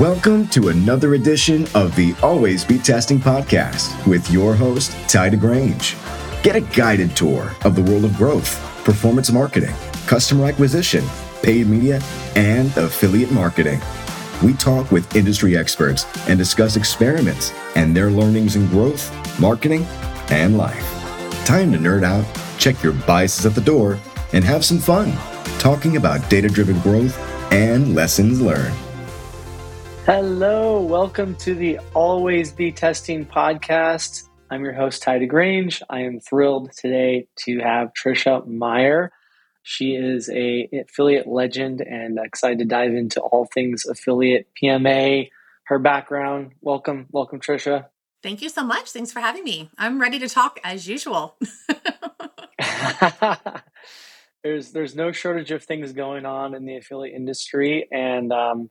Welcome to another edition of the Always Be Testing podcast with your host, Tye DeGrange. Get a guided tour of the world of growth, performance marketing, customer acquisition, paid media, and affiliate marketing. We talk with industry experts and discuss experiments and their learnings in growth, marketing, and life. Time to nerd out, check your biases at the door, and have some fun talking about data driven growth and lessons learned. Hello, welcome to the Always Be Testing podcast. I'm your host, Tye DeGrange. I am thrilled today to have Tricia Meyer. She is a affiliate legend and excited to dive into all things affiliate PMA, her background. Welcome, welcome, Tricia. Thank you so much. Thanks for having me. I'm ready to talk as usual. there's there's no shortage of things going on in the affiliate industry, and um,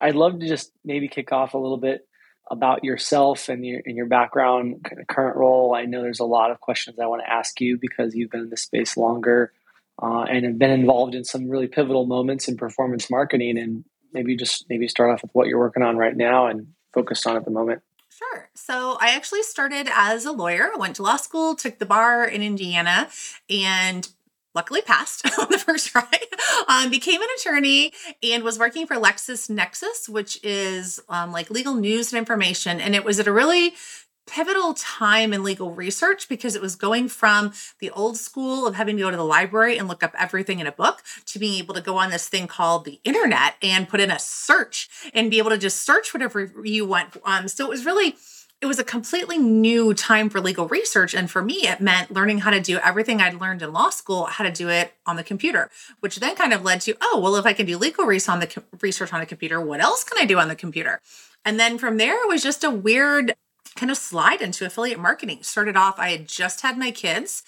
I'd love to just maybe kick off a little bit about yourself and your and your background, kind of current role. I know there's a lot of questions I want to ask you because you've been in this space longer uh, and have been involved in some really pivotal moments in performance marketing. And maybe just maybe start off with what you're working on right now and focused on at the moment. Sure. So I actually started as a lawyer. Went to law school, took the bar in Indiana, and luckily passed on the first try, um, became an attorney and was working for LexisNexis, which is um, like legal news and information. And it was at a really pivotal time in legal research because it was going from the old school of having to go to the library and look up everything in a book to being able to go on this thing called the internet and put in a search and be able to just search whatever you want. Um, so it was really it was a completely new time for legal research. And for me, it meant learning how to do everything I'd learned in law school, how to do it on the computer, which then kind of led to, oh, well, if I can do legal research on the research on the computer, what else can I do on the computer? And then from there, it was just a weird kind of slide into affiliate marketing. Started off, I had just had my kids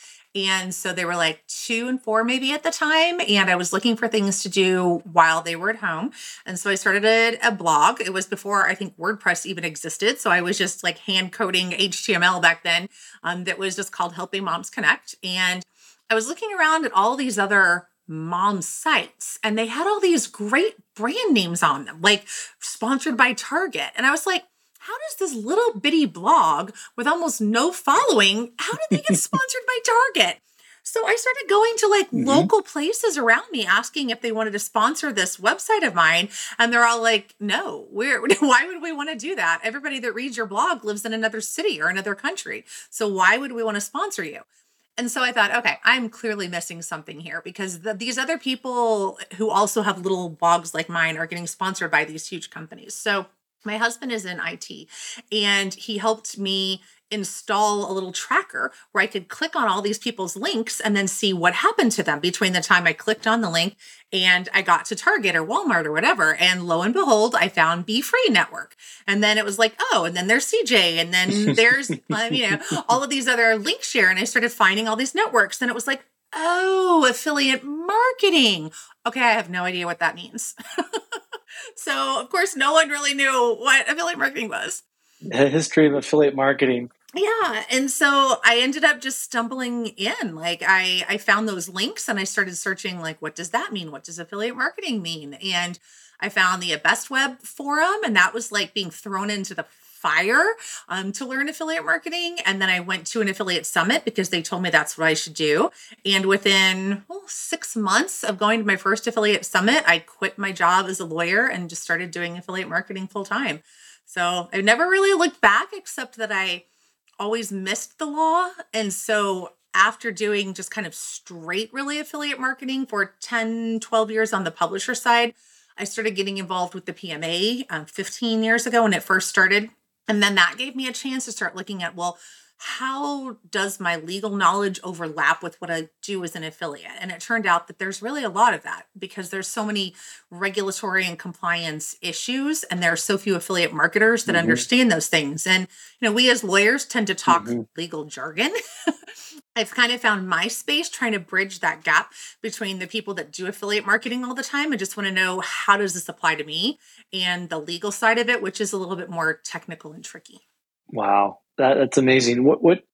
and so they were like two and four, maybe at the time. And I was looking for things to do while they were at home. And so I started a, a blog. It was before I think WordPress even existed. So I was just like hand coding HTML back then um, that was just called Helping Moms Connect. And I was looking around at all these other mom sites and they had all these great brand names on them, like sponsored by Target. And I was like, how does this little bitty blog with almost no following, how did they get sponsored by Target? So I started going to like mm-hmm. local places around me asking if they wanted to sponsor this website of mine. And they're all like, no, we're, why would we want to do that? Everybody that reads your blog lives in another city or another country. So why would we want to sponsor you? And so I thought, okay, I'm clearly missing something here because the, these other people who also have little blogs like mine are getting sponsored by these huge companies. So my husband is in IT and he helped me install a little tracker where I could click on all these people's links and then see what happened to them between the time I clicked on the link and I got to Target or Walmart or whatever. And lo and behold, I found Be Free Network. And then it was like, oh, and then there's CJ, and then there's, um, you know, all of these other LinkShare. And I started finding all these networks. And it was like, oh, affiliate marketing. Okay, I have no idea what that means. so, of course, no one really knew what affiliate marketing was. The history of affiliate marketing. Yeah, and so I ended up just stumbling in. Like I I found those links and I started searching like what does that mean? What does affiliate marketing mean? And I found the Best Web forum and that was like being thrown into the fire um, to learn affiliate marketing. And then I went to an affiliate summit because they told me that's what I should do. And within well, six months of going to my first affiliate summit, I quit my job as a lawyer and just started doing affiliate marketing full time. So I never really looked back except that I always missed the law. And so after doing just kind of straight really affiliate marketing for 10, 12 years on the publisher side, I started getting involved with the PMA um, 15 years ago when it first started. And then that gave me a chance to start looking at, well, how does my legal knowledge overlap with what I do as an affiliate? And it turned out that there's really a lot of that because there's so many regulatory and compliance issues, and there are so few affiliate marketers that mm-hmm. understand those things. And you know, we as lawyers tend to talk mm-hmm. legal jargon. I've kind of found my space trying to bridge that gap between the people that do affiliate marketing all the time and just want to know how does this apply to me and the legal side of it, which is a little bit more technical and tricky. Wow, that, that's amazing. What what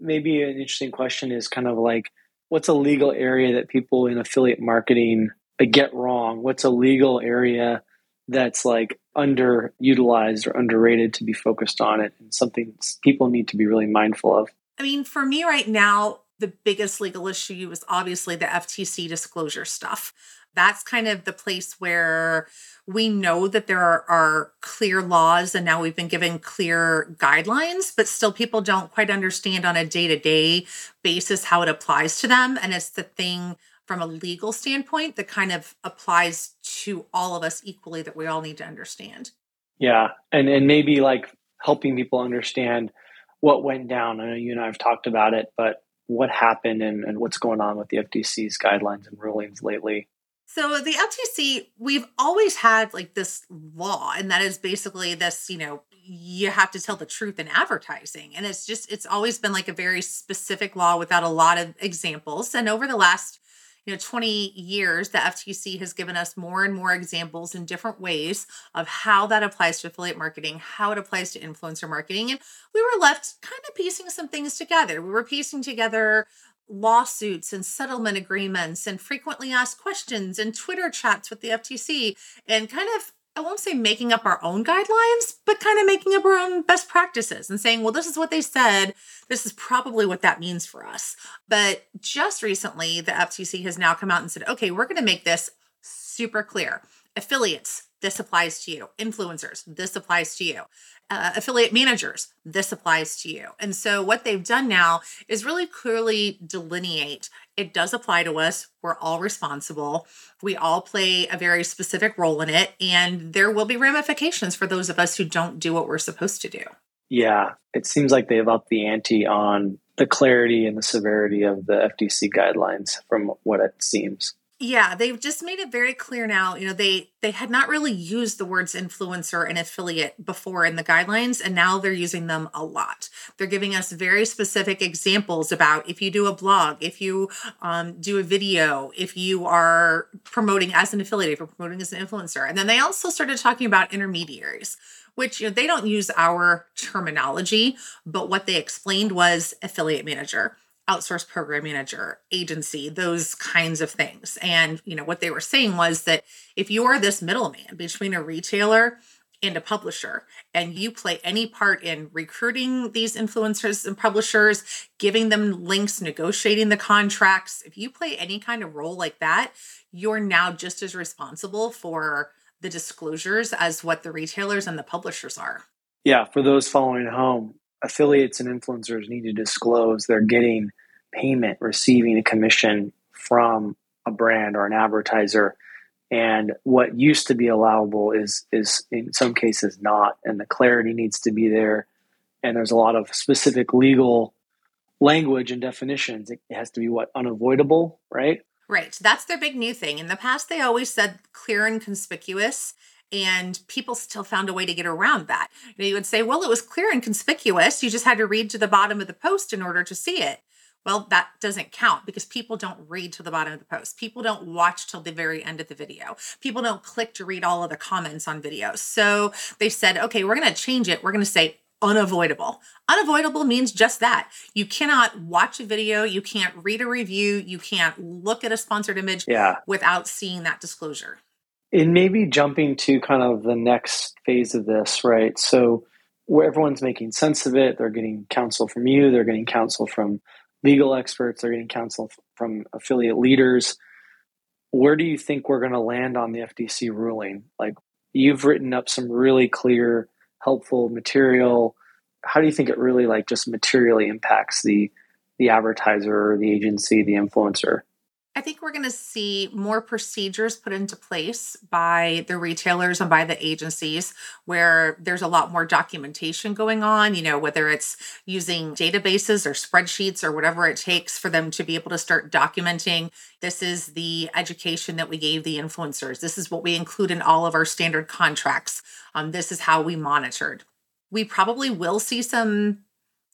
maybe an interesting question is kind of like what's a legal area that people in affiliate marketing uh, get wrong? What's a legal area that's like underutilized or underrated to be focused on it and something people need to be really mindful of? I mean, for me right now, the biggest legal issue is obviously the FTC disclosure stuff. That's kind of the place where we know that there are, are, clear laws and now we've been given clear guidelines, but still people don't quite understand on a day to day basis how it applies to them. And it's the thing from a legal standpoint that kind of applies to all of us equally that we all need to understand. Yeah. And and maybe like helping people understand what went down. I know you and I have talked about it, but what happened and, and what's going on with the FTC's guidelines and rulings lately? So the FTC, we've always had like this law, and that is basically this, you know, you have to tell the truth in advertising. And it's just, it's always been like a very specific law without a lot of examples. And over the last you know 20 years the ftc has given us more and more examples in different ways of how that applies to affiliate marketing how it applies to influencer marketing and we were left kind of piecing some things together. We were piecing together lawsuits and settlement agreements and frequently asked questions and twitter chats with the ftc and kind of I won't say making up our own guidelines, but kind of making up our own best practices and saying, well, this is what they said. This is probably what that means for us. But just recently, the FTC has now come out and said, okay, we're going to make this super clear. Affiliates, this applies to you. Influencers, this applies to you. Uh, affiliate managers, this applies to you. And so, what they've done now is really clearly delineate it does apply to us. We're all responsible. We all play a very specific role in it, and there will be ramifications for those of us who don't do what we're supposed to do. Yeah, it seems like they've upped the ante on the clarity and the severity of the FTC guidelines from what it seems. Yeah, they've just made it very clear now. You know, they they had not really used the words influencer and affiliate before in the guidelines, and now they're using them a lot. They're giving us very specific examples about if you do a blog, if you um, do a video, if you are promoting as an affiliate, if you're promoting as an influencer, and then they also started talking about intermediaries which you know, they don't use our terminology, but what they explained was affiliate manager outsourced program manager, agency, those kinds of things. And, you know, what they were saying was that if you are this middleman between a retailer and a publisher and you play any part in recruiting these influencers and publishers, giving them links, negotiating the contracts, if you play any kind of role like that, you're now just as responsible for the disclosures as what the retailers and the publishers are. Yeah, for those following home, affiliates and influencers need to disclose they're getting payment, receiving a commission from a brand or an advertiser. And what used to be allowable is is in some cases not, and the clarity needs to be there. And there's a lot of specific legal language and definitions. It has to be what unavoidable, right? Right. That's their big new thing. In the past, they always said clear and conspicuous and people still found a way to get around that. You, know, you would say, well, it was clear and conspicuous. You just had to read to the bottom of the post in order to see it. Well, that doesn't count because people don't read to the bottom of the post. People don't watch till the very end of the video. People don't click to read all of the comments on videos. So they said, okay, we're going to change it. We're going to say unavoidable. Unavoidable means just that. You cannot watch a video, you can't read a review, you can't look at a sponsored image yeah. without seeing that disclosure. And maybe jumping to kind of the next phase of this, right? So where everyone's making sense of it, they're getting counsel from you, they're getting counsel from legal experts, they're getting counsel from affiliate leaders. Where do you think we're going to land on the FTC ruling? Like you've written up some really clear, helpful material. How do you think it really like just materially impacts the the advertiser, the agency, the influencer? I think we're going to see more procedures put into place by the retailers and by the agencies where there's a lot more documentation going on, you know, whether it's using databases or spreadsheets or whatever it takes for them to be able to start documenting this is the education that we gave the influencers. This is what we include in all of our standard contracts. Um, this is how we monitored. We probably will see some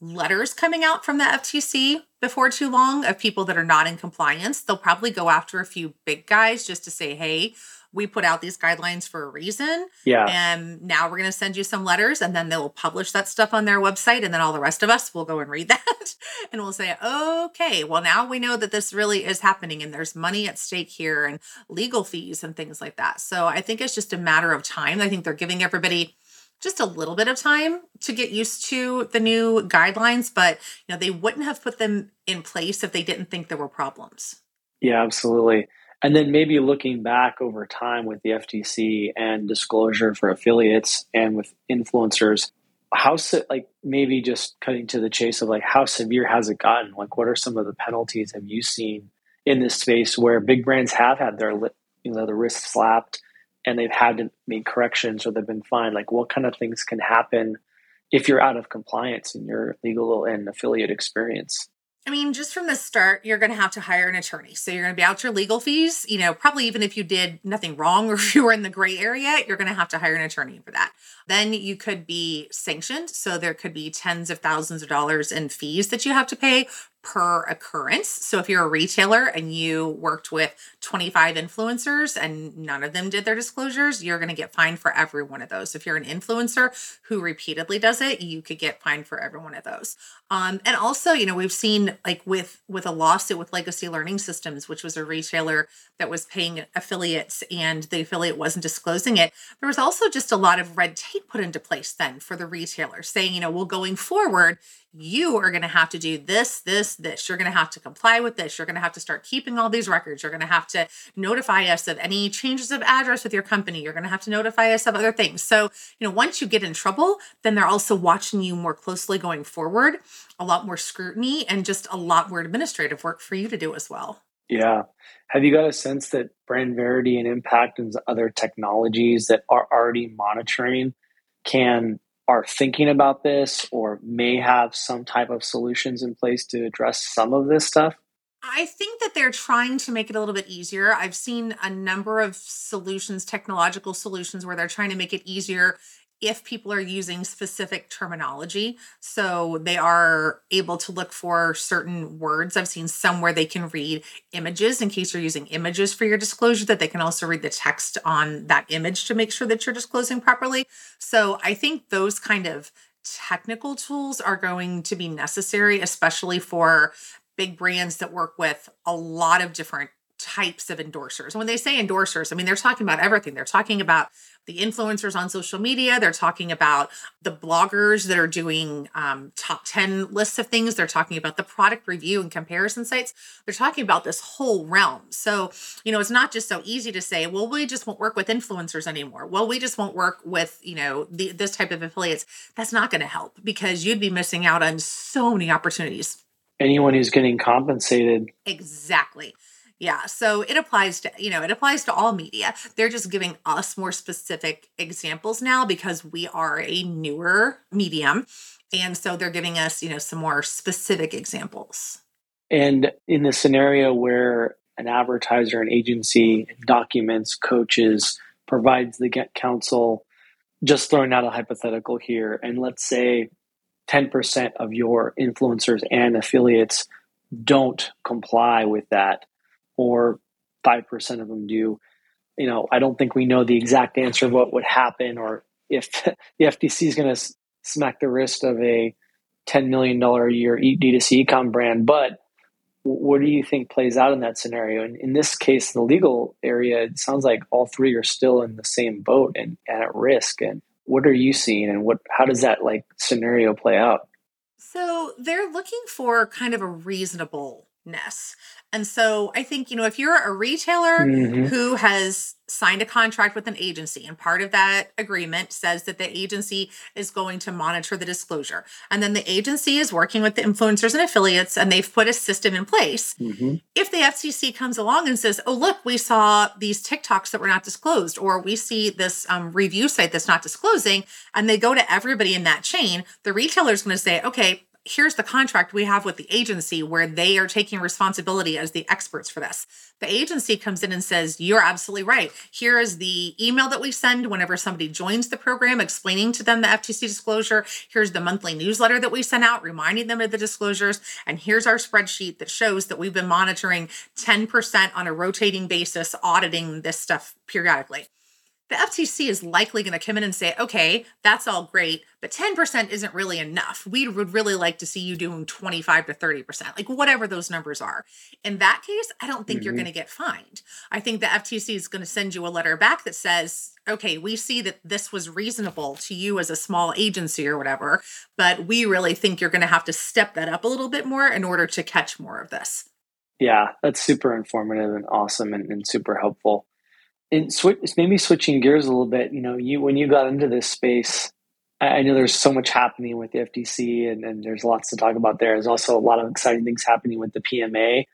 letters coming out from the FTC before too long of people that are not in compliance. They'll probably go after a few big guys just to say, hey, we put out these guidelines for a reason. Yeah. And now we're going to send you some letters and then they'll publish that stuff on their website. And then all the rest of us will go and read that and we'll say, okay, well, now we know that this really is happening and there's money at stake here and legal fees and things like that. So I think it's just a matter of time. I think they're giving everybody just a little bit of time to get used to the new guidelines, but you know, they wouldn't have put them in place if they didn't think there were problems. Yeah, absolutely. And then maybe looking back over time with the FTC and disclosure for affiliates and with influencers, how like maybe just cutting to the chase of like how severe has it gotten? Like, what are some of the penalties have you seen in this space where big brands have had their you know the wrist slapped and they've had to make corrections or they've been fined? Like, what kind of things can happen if you're out of compliance in your legal and affiliate experience? I mean, just from the start, you're going to have to hire an attorney. So you're going to be out your legal fees. You know, probably even if you did nothing wrong or if you were in the gray area, you're going to have to hire an attorney for that. Then you could be sanctioned. So there could be tens of thousands of dollars in fees that you have to pay per occurrence. So if you're a retailer and you worked with 25 influencers and none of them did their disclosures, you're going to get fined for every one of those. If you're an influencer who repeatedly does it, you could get fined for every one of those. Um, and also, you know, we've seen like with with a lawsuit with Legacy Learning Systems, which was a retailer that was paying affiliates and the affiliate wasn't disclosing it. There was also just a lot of red tape put into place then for the retailer saying, you know, well, going forward, you are going to have to do this, this, this. You're going to have to comply with this. You're going to have to start keeping all these records. You're going to have to notify us of any changes of address with your company. You're going to have to notify us of other things. So, you know, once you get in trouble, then they're also watching you more closely going forward, a lot more scrutiny, and just a lot more administrative work for you to do as well. Yeah. Have you got a sense that BrandVerity and Impact and other technologies that are already monitoring can are thinking about this or may have some type of solutions in place to address some of this stuff? I think that they're trying to make it a little bit easier. I've seen a number of solutions, technological solutions, where they're trying to make it easier if people are using specific terminology. So they are able to look for certain words. I've seen some where they can read images in case you're using images for your disclosure, that they can also read the text on that image to make sure that you're disclosing properly. So I think those kind of technical tools are going to be necessary, especially for big brands that work with a lot of different types of endorsers. And When they say endorsers, I mean, they're talking about everything. They're talking about the influencers on social media. They're talking about the bloggers that are doing um, top 10 lists of things. They're talking about the product review and comparison sites. They're talking about this whole realm. So, you know, it's not just so easy to say, well, we just won't work with influencers anymore. Well, we just won't work with, you know, the, this type of affiliates. That's not going to help because you'd be missing out on so many opportunities. Anyone who's getting compensated. Exactly. Yeah, so it applies to, you know, it applies to all media. They're just giving us more specific examples now because we are a newer medium. And so they're giving us, you know, some more specific examples. And in the scenario where an advertiser, an agency documents, coaches, provides the get counsel, just throwing out a hypothetical here, and let's say 10% of your influencers and affiliates don't comply with that or 5% of them do. You know, I don't think we know the exact answer of what would happen or if the FTC is going to smack the wrist of a $10 million a year D2C ecom brand. But what do you think plays out in that scenario? And in this case, the legal area, it sounds like all three are still in the same boat and, and at risk. And what are you seeing and what how does that like scenario play out? So they're looking for kind of a reasonableness. And so I think, you know, if you're a retailer mm-hmm. who has signed a contract with an agency and part of that agreement says that the agency is going to monitor the disclosure, and then the agency is working with the influencers and affiliates and they've put a system in place. Mm-hmm. If the FTC comes along and says, oh, look, we saw these TikToks that were not disclosed, or we see this um, review site that's not disclosing, and they go to everybody in that chain, the retailer is going to say, okay, here's the contract we have with the agency where they are taking responsibility as the experts for this. The agency comes in and says, You're absolutely right. Here is the email that we send whenever somebody joins the program, explaining to them the FTC disclosure. Here's the monthly newsletter that we send out, reminding them of the disclosures. And here's our spreadsheet that shows that we've been monitoring 10% on a rotating basis, auditing this stuff periodically the FTC is likely going to come in and say, okay, that's all great, but 10% isn't really enough. We would really like to see you doing 25 to 30%, like whatever those numbers are. In that case, I don't think mm-hmm. you're going to get fined. I think the FTC is going to send you a letter back that says, okay, we see that this was reasonable to you as a small agency or whatever, but we really think you're going to have to step that up a little bit more in order to catch more of this. Yeah, that's super informative and awesome and, and super helpful and switch maybe switching gears a little bit you know you when you got into this space i know there's so much happening with the ftc and, and there's lots to talk about there. There's also a lot of exciting things happening with the pma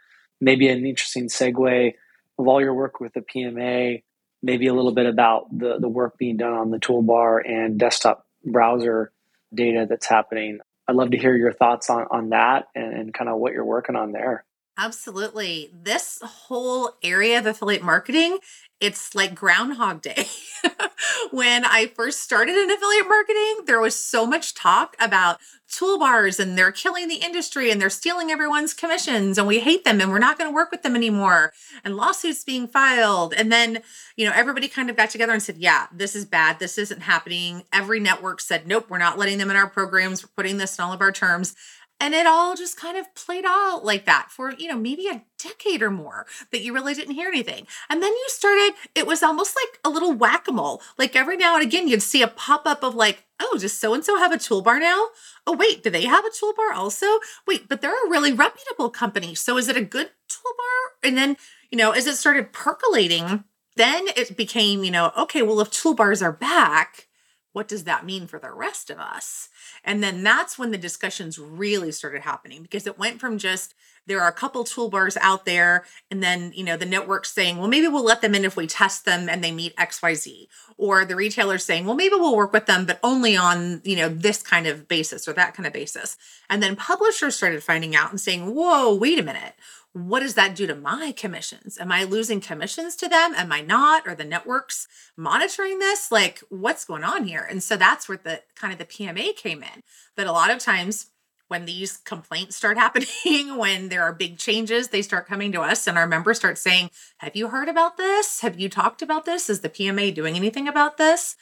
maybe an interesting segue of all your work with the pma maybe a little bit about the, the work being done on the toolbar and desktop browser data that's happening. I'd love to hear your thoughts on, on that and, and kind of what you're working on there Absolutely. This whole area of affiliate marketing it's like Groundhog Day. when I first started in affiliate marketing, there was so much talk about toolbars and they're killing the industry and they're stealing everyone's commissions and we hate them and we're not going to work with them anymore and lawsuits being filed. And then, you know, everybody kind of got together and said, yeah, this is bad. This isn't happening. Every network said, nope, we're not letting them in our programs. We're putting this in all of our terms. And it all just kind of played out like that for, you know, maybe a decade or more that you really didn't hear anything. And then you started, it was almost like a little whack a mole. Like every now and again, you'd see a pop up of like, oh, does so and so have a toolbar now? Oh, wait, do they have a toolbar also? Wait, but they're a really reputable company. So is it a good toolbar? And then, you know, as it started percolating, then it became, you know, okay, well, if toolbars are back, what does that mean for the rest of us? And then that's when the discussions really started happening because it went from just there are a couple toolbars out there and then you know the network's saying well maybe we'll let them in if we test them and they meet xyz or the retailer's saying well maybe we'll work with them but only on you know this kind of basis or that kind of basis and then publishers started finding out and saying whoa wait a minute what does that do to my commissions? Am I losing commissions to them? Am I not? Are the networks monitoring this? Like, what's going on here? And so that's where the kind of the PMA came in. That a lot of times when these complaints start happening, when there are big changes, they start coming to us and our members start saying, Have you heard about this? Have you talked about this? Is the PMA doing anything about this?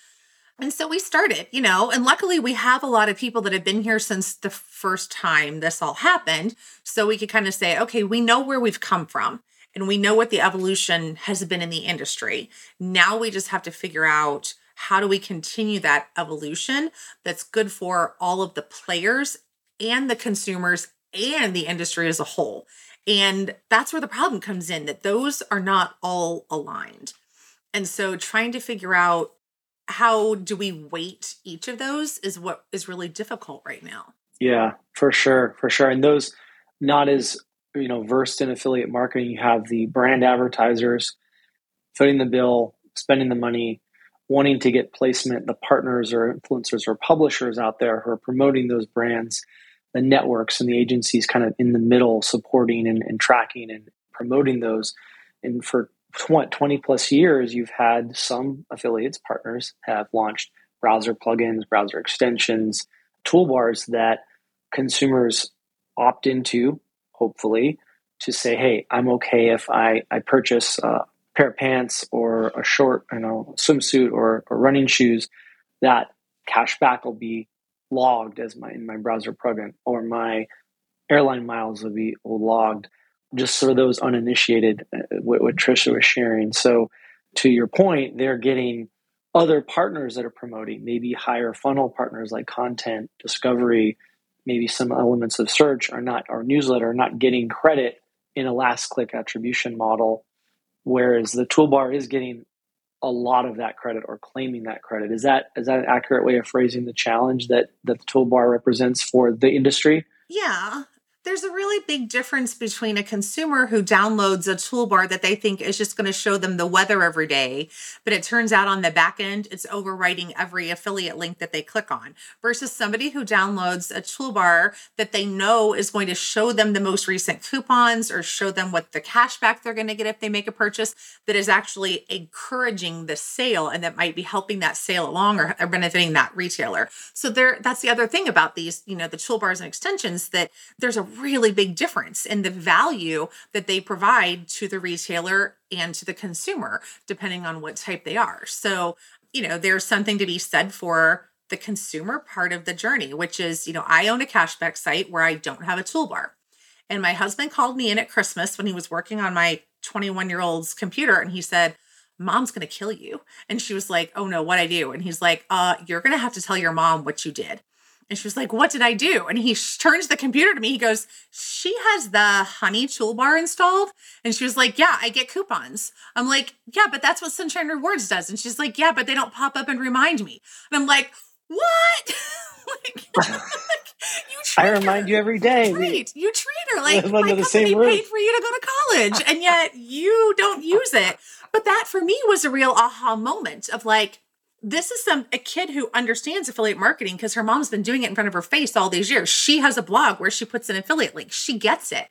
And so we started, you know, and luckily we have a lot of people that have been here since the first time this all happened. So we could kind of say, okay, we know where we've come from and we know what the evolution has been in the industry. Now we just have to figure out how do we continue that evolution that's good for all of the players and the consumers and the industry as a whole. And that's where the problem comes in that those are not all aligned. And so trying to figure out how do we weight each of those is what is really difficult right now. Yeah, for sure, for sure. And those not as you know versed in affiliate marketing, you have the brand advertisers footing the bill, spending the money, wanting to get placement, the partners or influencers or publishers out there who are promoting those brands, the networks and the agencies kind of in the middle supporting and, and tracking and promoting those. And for 20 plus years, you've had some affiliates, partners have launched browser plugins, browser extensions, toolbars that consumers opt into, hopefully, to say, hey, I'm okay if I, I purchase a pair of pants or a short, you know, swimsuit or, or running shoes, that cash back will be logged as my in my browser program, or my airline miles will be logged just for those uninitiated, uh, what, what Tricia was sharing. So, to your point, they're getting other partners that are promoting, maybe higher funnel partners like content, discovery, maybe some elements of search are not, or newsletter are not getting credit in a last click attribution model, whereas the toolbar is getting a lot of that credit or claiming that credit. Is that is that an accurate way of phrasing the challenge that that the toolbar represents for the industry? Yeah there's a really big difference between a consumer who downloads a toolbar that they think is just going to show them the weather every day, but it turns out on the back end it's overwriting every affiliate link that they click on, versus somebody who downloads a toolbar that they know is going to show them the most recent coupons or show them what the cashback they're going to get if they make a purchase that is actually encouraging the sale and that might be helping that sale along or, or benefiting that retailer. So there that's the other thing about these, you know, the toolbars and extensions that there's a really big difference in the value that they provide to the retailer and to the consumer, depending on what type they are. So, you know, there's something to be said for the consumer part of the journey, which is, you know, I own a cashback site where I don't have a toolbar. And my husband called me in at Christmas when he was working on my 21 year old's computer and he said, Mom's gonna kill you. And she was like, Oh no, what I do? And he's like, Uh, you're gonna have to tell your mom what you did. And she was like, What did I do? And he turns the computer to me. He goes, She has the Honey toolbar installed. And she was like, Yeah, I get coupons. I'm like, Yeah, but that's what Sunshine Rewards does. And she's like, Yeah, but they don't pop up and remind me. And I'm like, What? like, you I remind her, you every day. Right. You treat her like my company paid for you to go to college, and yet you don't use it. But that for me was a real aha moment of like, this is some a kid who understands affiliate marketing because her mom's been doing it in front of her face all these years. She has a blog where she puts an affiliate link. She gets it.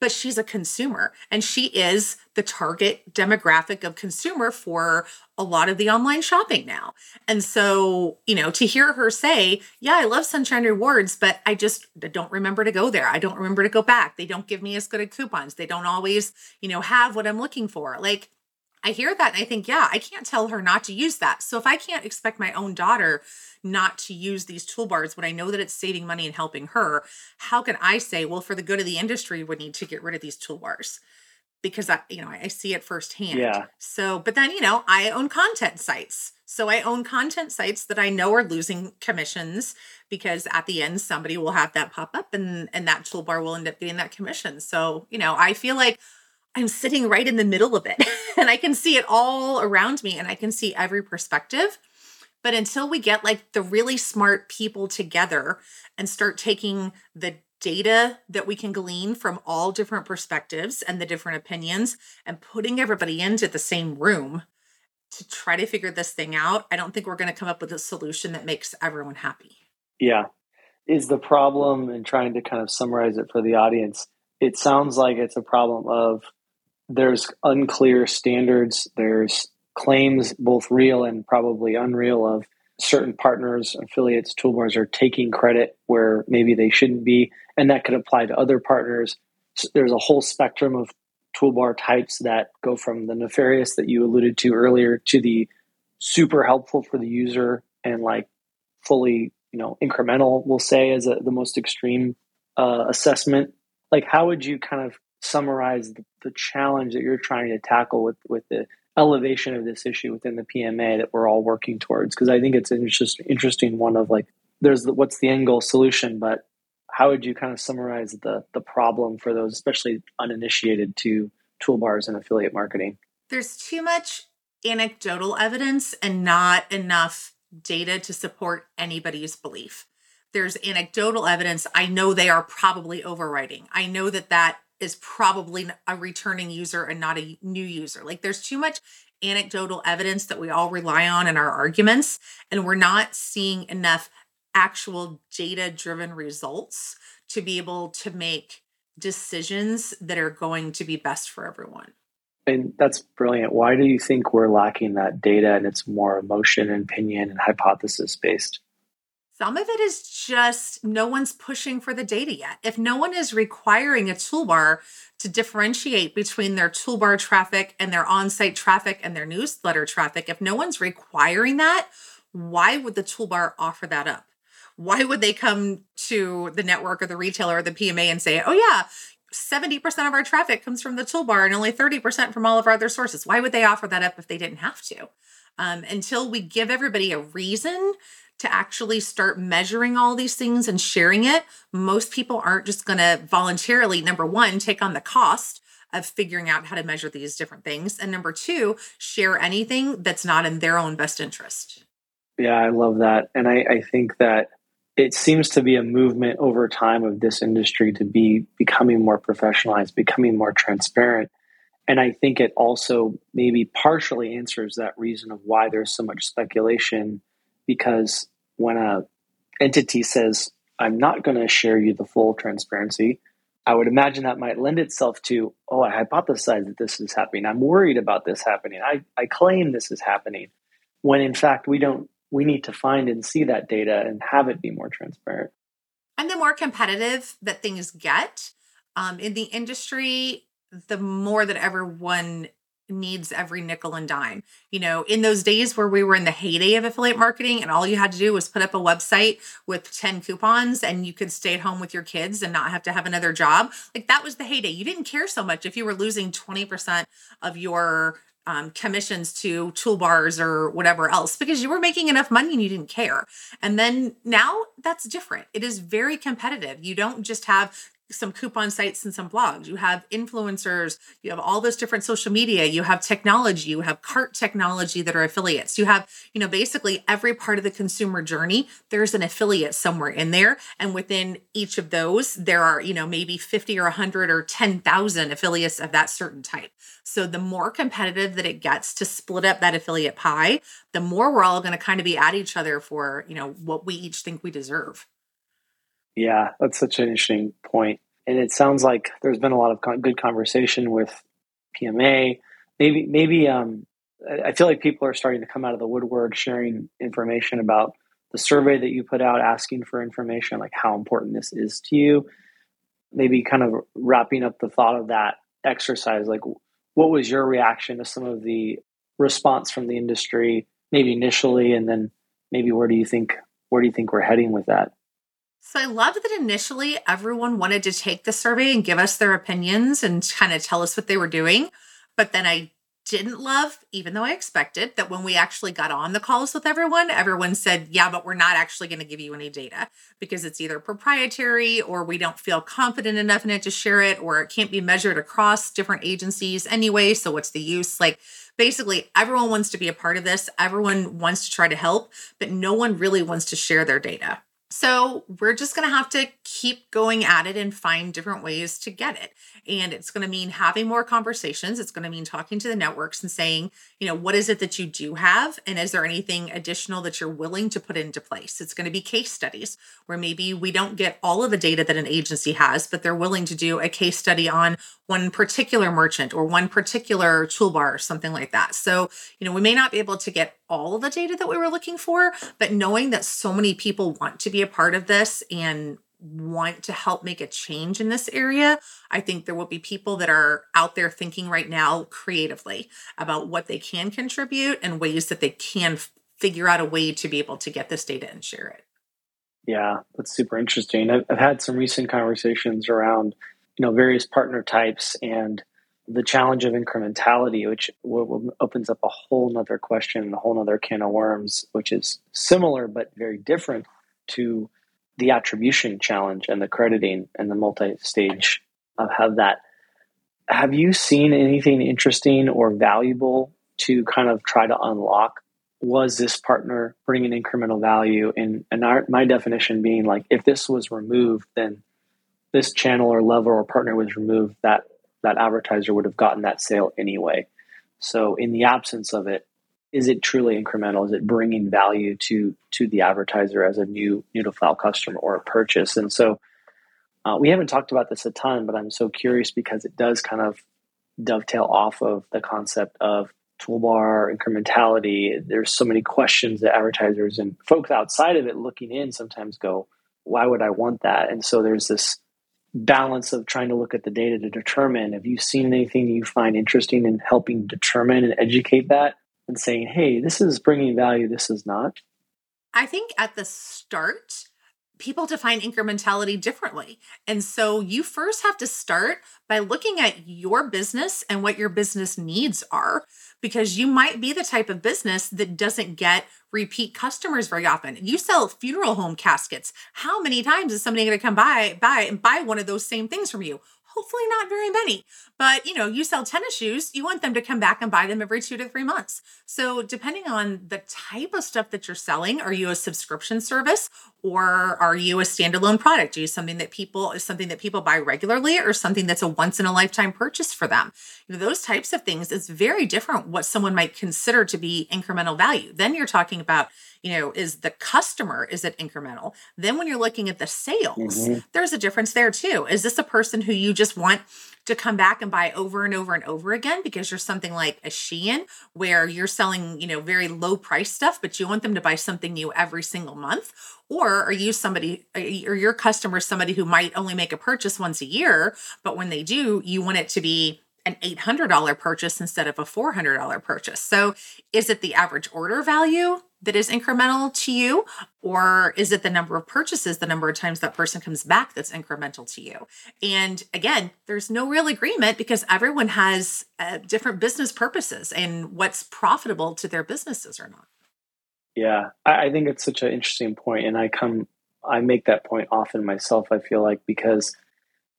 But she's a consumer and she is the target demographic of consumer for a lot of the online shopping now. And so, you know, to hear her say, Yeah, I love Sunshine Rewards, but I just don't remember to go there. I don't remember to go back. They don't give me as good of coupons. They don't always, you know, have what I'm looking for. Like, I hear that and I think, yeah, I can't tell her not to use that. So if I can't expect my own daughter not to use these toolbars when I know that it's saving money and helping her, how can I say, well, for the good of the industry, we need to get rid of these toolbars? Because I, you know, I see it firsthand. Yeah. So, but then, you know, I own content sites. So I own content sites that I know are losing commissions because at the end somebody will have that pop up and and that toolbar will end up getting that commission. So, you know, I feel like I'm sitting right in the middle of it and I can see it all around me and I can see every perspective. But until we get like the really smart people together and start taking the data that we can glean from all different perspectives and the different opinions and putting everybody into the same room to try to figure this thing out, I don't think we're going to come up with a solution that makes everyone happy. Yeah. Is the problem, and trying to kind of summarize it for the audience, it sounds like it's a problem of there's unclear standards. There's claims, both real and probably unreal, of certain partners, affiliates, toolbars are taking credit where maybe they shouldn't be. And that could apply to other partners. So there's a whole spectrum of toolbar types that go from the nefarious that you alluded to earlier to the super helpful for the user and like fully, you know, incremental, we'll say, as a, the most extreme uh, assessment. Like, how would you kind of summarize the, challenge that you're trying to tackle with with the elevation of this issue within the PMA that we're all working towards? Because I think it's an just interesting one of like, there's the, what's the end goal solution, but how would you kind of summarize the the problem for those, especially uninitiated to toolbars and affiliate marketing? There's too much anecdotal evidence and not enough data to support anybody's belief. There's anecdotal evidence. I know they are probably overwriting. I know that that is probably a returning user and not a new user. Like there's too much anecdotal evidence that we all rely on in our arguments, and we're not seeing enough actual data driven results to be able to make decisions that are going to be best for everyone. And that's brilliant. Why do you think we're lacking that data and it's more emotion and opinion and hypothesis based? Some of it is just no one's pushing for the data yet. If no one is requiring a toolbar to differentiate between their toolbar traffic and their on site traffic and their newsletter traffic, if no one's requiring that, why would the toolbar offer that up? Why would they come to the network or the retailer or the PMA and say, oh, yeah, 70% of our traffic comes from the toolbar and only 30% from all of our other sources? Why would they offer that up if they didn't have to? Um, until we give everybody a reason to actually start measuring all these things and sharing it, most people aren't just going to voluntarily, number one, take on the cost of figuring out how to measure these different things. And number two, share anything that's not in their own best interest. Yeah, I love that. And I, I think that it seems to be a movement over time of this industry to be becoming more professionalized, becoming more transparent. And I think it also maybe partially answers that reason of why there's so much speculation because when a entity says, I'm not going to share you the full transparency, I would imagine that might lend itself to, oh, I hypothesize that this is happening. I'm worried about this happening. I, I claim this is happening. When in fact, we don't, we need to find and see that data and have it be more transparent. And the more competitive that things get um, in the industry, the more that everyone needs every nickel and dime. You know, in those days where we were in the heyday of affiliate marketing and all you had to do was put up a website with 10 coupons and you could stay at home with your kids and not have to have another job, like that was the heyday. You didn't care so much if you were losing 20% of your um, commissions to toolbars or whatever else because you were making enough money and you didn't care. And then now that's different. It is very competitive. You don't just have some coupon sites and some blogs. You have influencers, you have all this different social media, you have technology, you have cart technology that are affiliates. You have, you know, basically every part of the consumer journey, there's an affiliate somewhere in there. And within each of those, there are, you know, maybe 50 or 100 or 10,000 affiliates of that certain type. So the more competitive that it gets to split up that affiliate pie, the more we're all going to kind of be at each other for, you know, what we each think we deserve. Yeah, that's such an interesting point. And it sounds like there's been a lot of good conversation with PMA. Maybe, maybe um, I feel like people are starting to come out of the woodwork sharing information about the survey that you put out, asking for information, like how important this is to you. Maybe kind of wrapping up the thought of that exercise, like what was your reaction to some of the response from the industry, maybe initially, and then maybe where do you think where do you think we're heading with that? So I loved that initially everyone wanted to take the survey and give us their opinions and kind of tell us what they were doing. But then I didn't love, even though I expected, that when we actually got on the calls with everyone, everyone said, Yeah, but we're not actually going to give you any data because it's either proprietary or we don't feel confident enough in it to share it or it can't be measured across different agencies anyway. So what's the use? Like, basically, everyone wants to be a part of this, everyone wants to try to help, but no one really wants to share their data. So we're just going to have to keep going at it and find different ways to get it. And it's going to mean having more conversations. It's going to mean talking to the networks and saying, you know, what is it that you do have? And is there anything additional that you're willing to put into place? It's going to be case studies where maybe we don't get all of the data that an agency has, but they're willing to do a case study on one particular merchant or one particular toolbar or something like that. So, you know, we may not be able to get all of the data that we were looking for, but knowing that so many people want to be a part of this and want to help make a change in this area, I think there will be people that are out there thinking right now creatively about what they can contribute and ways that they can figure out a way to be able to get this data and share it. Yeah, that's super interesting. I've, I've had some recent conversations around, you know, various partner types and the challenge of incrementality, which w- w- opens up a whole nother question, a whole nother can of worms, which is similar but very different to the attribution challenge and the crediting and the multi-stage uh, of how that. Have you seen anything interesting or valuable to kind of try to unlock? Was this partner bringing incremental value? And and our, my definition being like if this was removed then this channel or level or partner was removed that that advertiser would have gotten that sale anyway. So in the absence of it is it truly incremental? Is it bringing value to to the advertiser as a new new to file customer or a purchase? And so uh, we haven't talked about this a ton, but I'm so curious because it does kind of dovetail off of the concept of toolbar incrementality. There's so many questions that advertisers and folks outside of it looking in sometimes go, "Why would I want that?" And so there's this balance of trying to look at the data to determine have you seen anything you find interesting in helping determine and educate that and saying, hey, this is bringing value, this is not? I think at the start, people define incrementality differently. And so you first have to start by looking at your business and what your business needs are, because you might be the type of business that doesn't get repeat customers very often. You sell funeral home caskets. How many times is somebody going to come by, buy and buy one of those same things from you? Hopefully not very many. But you know, you sell tennis shoes, you want them to come back and buy them every two to three months. So depending on the type of stuff that you're selling, are you a subscription service or are you a standalone product? Are you something that people is something that people buy regularly or something that's a once in a lifetime purchase for them? You know, those types of things is very different what someone might consider to be incremental value. Then you're talking about, you know, is the customer is it incremental? Then when you're looking at the sales, mm-hmm. there's a difference there too. Is this a person who you just want to come back and buy over and over and over again because you're something like a Shein where you're selling, you know, very low price stuff, but you want them to buy something new every single month? Or are you somebody, or your customer somebody who might only make a purchase once a year, but when they do, you want it to be an $800 purchase instead of a $400 purchase. So, is it the average order value that is incremental to you? Or is it the number of purchases, the number of times that person comes back that's incremental to you? And again, there's no real agreement because everyone has uh, different business purposes and what's profitable to their businesses or not. Yeah, I, I think it's such an interesting point, and I come, I make that point often myself. I feel like because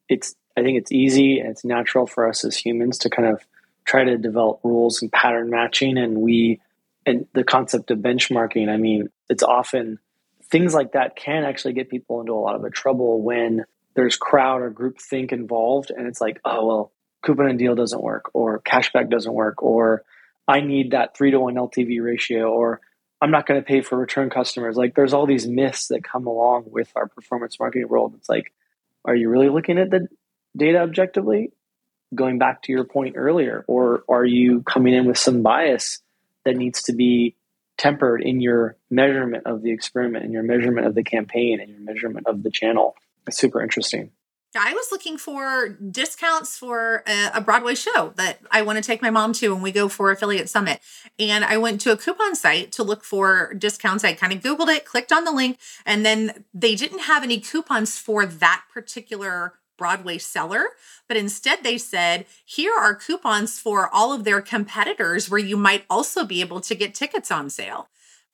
it's, I think it's easy and it's natural for us as humans to kind of try to develop rules and pattern matching, and we, and the concept of benchmarking. I mean, it's often things like that can actually get people into a lot of trouble when there's crowd or group think involved, and it's like, oh well, coupon and deal doesn't work, or cashback doesn't work, or I need that three to one LTV ratio, or I'm not going to pay for return customers. Like there's all these myths that come along with our performance marketing world. It's like, are you really looking at the data objectively? Going back to your point earlier, or are you coming in with some bias that needs to be tempered in your measurement of the experiment and your measurement of the campaign and your measurement of the channel? It's super interesting. I was looking for discounts for a, Broadway show that I want to take my mom to when we go for affiliate summit. And I went to a coupon site to look for discounts. I kind of Googled it, clicked on the link, and then they didn't have any coupons for that particular Broadway seller, but instead they said, here are coupons for all of their competitors where you might also be able to get tickets on sale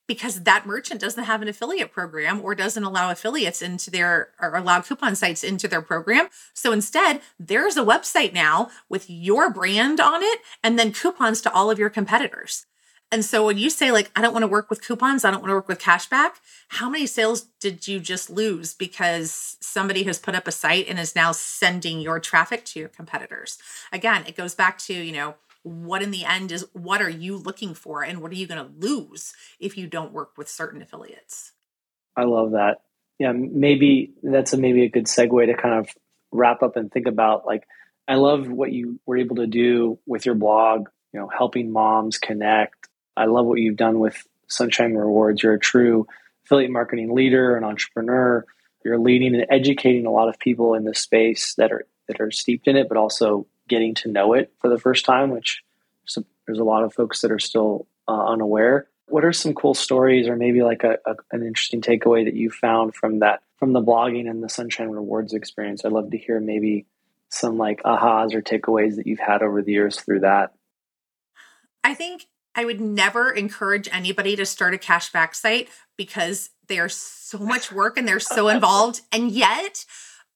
because that merchant doesn't have an affiliate program or doesn't allow affiliates into their or allow coupon sites into their program. So instead, there's a website now with your brand on it and then coupons to all of your competitors. And so when you say like I don't want to work with coupons, I don't want to work with cashback, how many sales did you just lose because somebody has put up a site and is now sending your traffic to your competitors? Again, it goes back to, you know, what in the end is what are you looking for and what are you going to lose if you don't work with certain affiliates i love that yeah maybe that's a maybe a good segue to kind of wrap up and think about like i love what you were able to do with your blog you know helping moms connect i love what you've done with sunshine rewards you're a true affiliate marketing leader an entrepreneur you're leading and educating a lot of people in this space that are that are steeped in it but also getting to know it for the first time, which there's a lot of folks that are still uh, unaware. What are some cool stories, or maybe like a, a, an interesting takeaway that you found from that, from the blogging and the Sunshine Rewards experience? I'd love to hear maybe some like ahas or takeaways that you've had over the years through that. I think I would never encourage anybody to start a cashback site because they are so much work and they're so involved. And yet,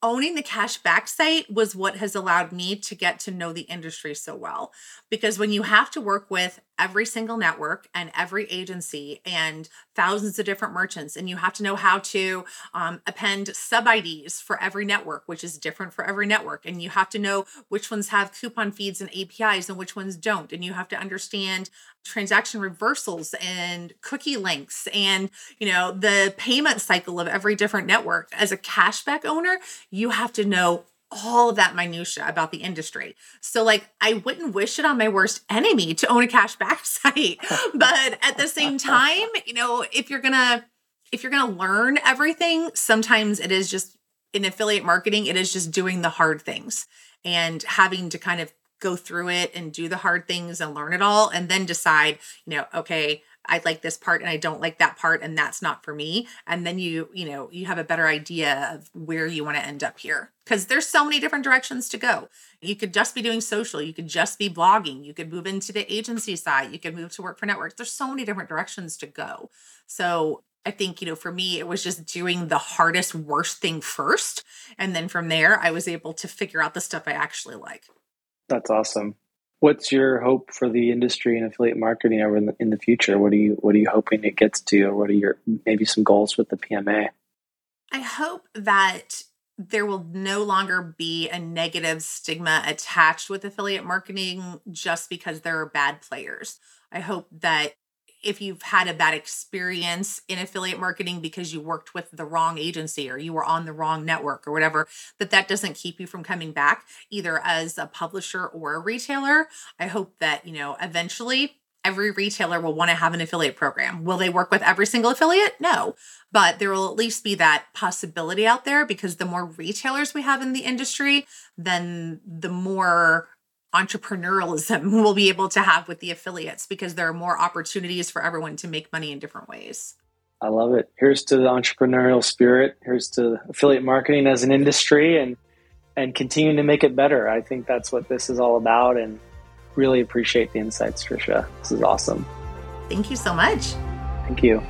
owning the cashback site was what has allowed me to get to know the industry so well. Because when you have to work with every single network and every agency and thousands of different merchants, and you have to know how to um, append sub IDs for every network, which is different for every network. And you have to know which ones have coupon feeds and APIs and which ones don't. And you have to understand transaction reversals and cookie links and you know the payment cycle of every different network as a cashback owner you have to know all of that minutia about the industry. So like I wouldn't wish it on my worst enemy to own a cashback site. but at the same time, you know, if you're going to if you're going to learn everything, sometimes it is just in affiliate marketing, it is just doing the hard things and having to kind of go through it and do the hard things and learn it all and then decide, you know, okay, I like this part and I don't like that part and that's not for me. And then you, you know, you have a better idea of where you want to end up here. Because there's so many different directions to go. You could just be doing social, you could just be blogging, you could move into the agency side, you could move to work for networks. There's so many different directions to go. So I think, you know, for me, it was just doing the hardest, worst thing first. And then from there, I was able to figure out the stuff I actually like. That's awesome. What's your hope for the industry and affiliate marketing over in the, in the future? What are you What are you hoping it gets to, or what are your maybe some goals with the PMA? I hope that there will no longer be a negative stigma attached with affiliate marketing just because there are bad players. I hope that if you've had a bad experience in affiliate marketing because you worked with the wrong agency or you were on the wrong network or whatever that that doesn't keep you from coming back either as a publisher or a retailer i hope that you know eventually every retailer will want to have an affiliate program. Will they work with every single affiliate? No. But there will at least be that possibility out there because the more retailers we have in the industry, then the more entrepreneurialism we'll be able to have with the affiliates because there are more opportunities for everyone to make money in different ways. I love it. Here's to the entrepreneurial spirit. Here's to affiliate marketing as an industry and and continuing to make it better. I think that's what this is all about and really appreciate the insights, Tricia. This is awesome. Thank you so much. Thank you.